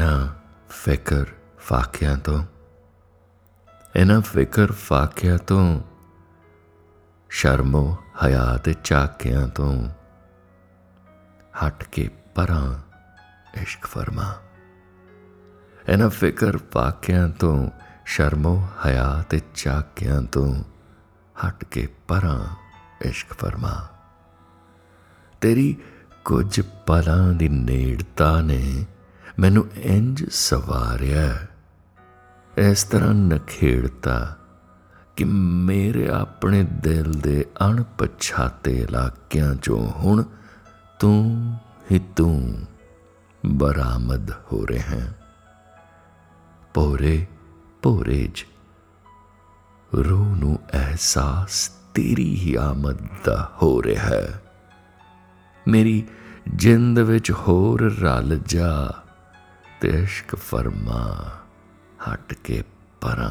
ਇਹਨਾਂ ਫਿਕਰ ਫਾਕਿਆਂ ਤੋਂ, ਇਹਨਾਂ ਫਿਕਰ ਫਾਕਿਆਂ ਤੋਂ, ਸ਼ਰਮੋ ਹਯਾ ਤੇ ਝਾਕਿਆਂ ਤੋਂ, ਹਟ ਕੇ ਪਰਾਂ ਇਸ਼ਕ ਫਰਮਾ। ਇਹਨਾਂ ਫਿਕਰ ਫਾਕਿਆਂ ਤੋਂ, ਸ਼ਰਮੋ ਹਯਾ ਤੇ ਝਾਕਿਆਂ ਤੋਂ, ਹਟ ਕੇ ਪਰਾਂ ਇਸ਼ਕ ਫਰਮਾ। ਤੇਰੀ ਕੁਝ ਪਲਾਂ ਦੀ ਨੇੜਤਾ ਨੇ ਮੈਨੂੰ ਇੰਜ ਸਵਾਰਿਆ। ਇਸ ਤਰ੍ਹਾਂ ਨਖੇੜਤਾ ਕਿ ਮੇਰੇ ਆਪਣੇ ਦਿਲ ਦੇ ਅਣਪਛਾਤੇ ਇਲਾਕਿਆਂ ਚੋਂ ਹੁਣ ਤੂੰ ਹੀ ਤੂੰ ਬਰਾਮਦ ਹੋ ਰਿਹਾ ਹੈ। ਪੋਰੇ ਪੋਰੇ ਚ ਰੂਹ ਨੂੰ ਅਹਿਸਾਸ ਤੇਰੀ ਹੀ ਆਮਦ ਦਾ ਹੋ ਰਿਹਾ ਹੈ। ਮੇਰੀ ਜਿੰਦ ਵਿੱਚ ਹੋਰ ਰਲ ਜਾ ਤੇ ਇਸ਼ਕ ਫਰਮਾ ਹਟ ਕੇ ਪਰਾਂ।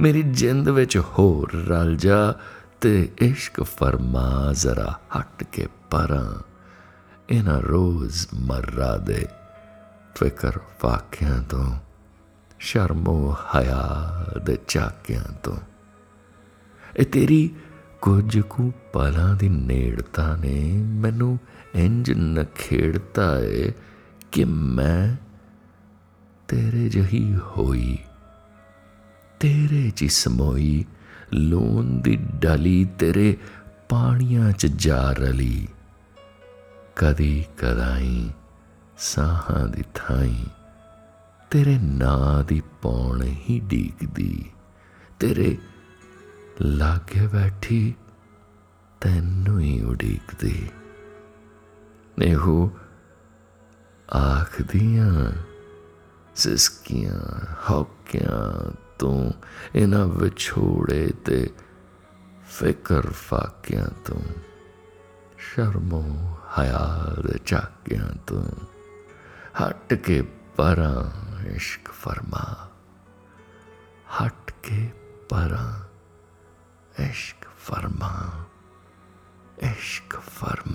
ਮੇਰੀ ਜਿੰਦ ਵਿੱਚ ਹੋਰ ਰਲ ਜਾ ਤੇ ਇਸ਼ਕ ਫਰਮਾ ਜ਼ਰਾ ਹਟ ਕੇ ਪਰਾਂ। ਇਹਨਾਂ ਰੋਜ਼ ਮਰਰਾ ਦੇ ਫਿਕਰ ਵਾਕਿਆਂ ਤੋਂ, ਸ਼ਰਮੋ ਹਯਾ ਦੇ ਝਾਕਿਆਂ ਤੋਂ। ਇਹ ਤੇਰੀ ਕੁਝ ਕੁ ਪਲਾਂ ਦੀ ਨੇੜਤਾ ਨੇ, ਮੈਨੂੰ ਇੰਜ ਨਖੇੜਤਾ ਏ ਕਿ ਮੈਂ ਤੇਰੇ ਜਹੀ ਹੋਈ, ਤੇਰੇ ਜਿਸਮੋਈ ਲੂਨ ਦੀ ਡਲੀ ਤੇਰੇ ਪਾਣੀਆਂ ਚ ਜਾ ਰਲੀ। ਕਦੀ ਕਦਾਈ ਸਾਹਾਂ ਦੀ ਥਾਈ, ਤੇਰੇ ਨਾਂ ਦੀ ਪੌਣ ਹੀ ਡੀਕਦੀ, ਤੇਰੇ ਲਾਗੇ ਬੈਠੀ ਤੈਨੂੰ ਹੀ ਉਡੀਕਦੀ। ਇਹੋ ਆਖਦੀਆਂ ਸਿਸਕੀਆਂ, ਹੌਕਿਆਂ ਤੋਂ, ਇਹਨਾਂ ਵਿਛੋੜੇ ਤੇ ਫਿਕਰ ਫਾਕਿਆਂ ਤੋਂ, ਸ਼ਰਮੋ ਹਯਾ ਦੇ ਚਾਕਿਆਂ ਤੋਂ, ਹਟ ਕੇ ਪਰਾਂ ਇਸ਼ਕ ਫਰਮਾ, ਹਟ ਕੇ ਪਰਾਂ ਇਸ਼ਕ ਫਰਮਾ ਇਸ਼ਕ ਫਰਮਾ।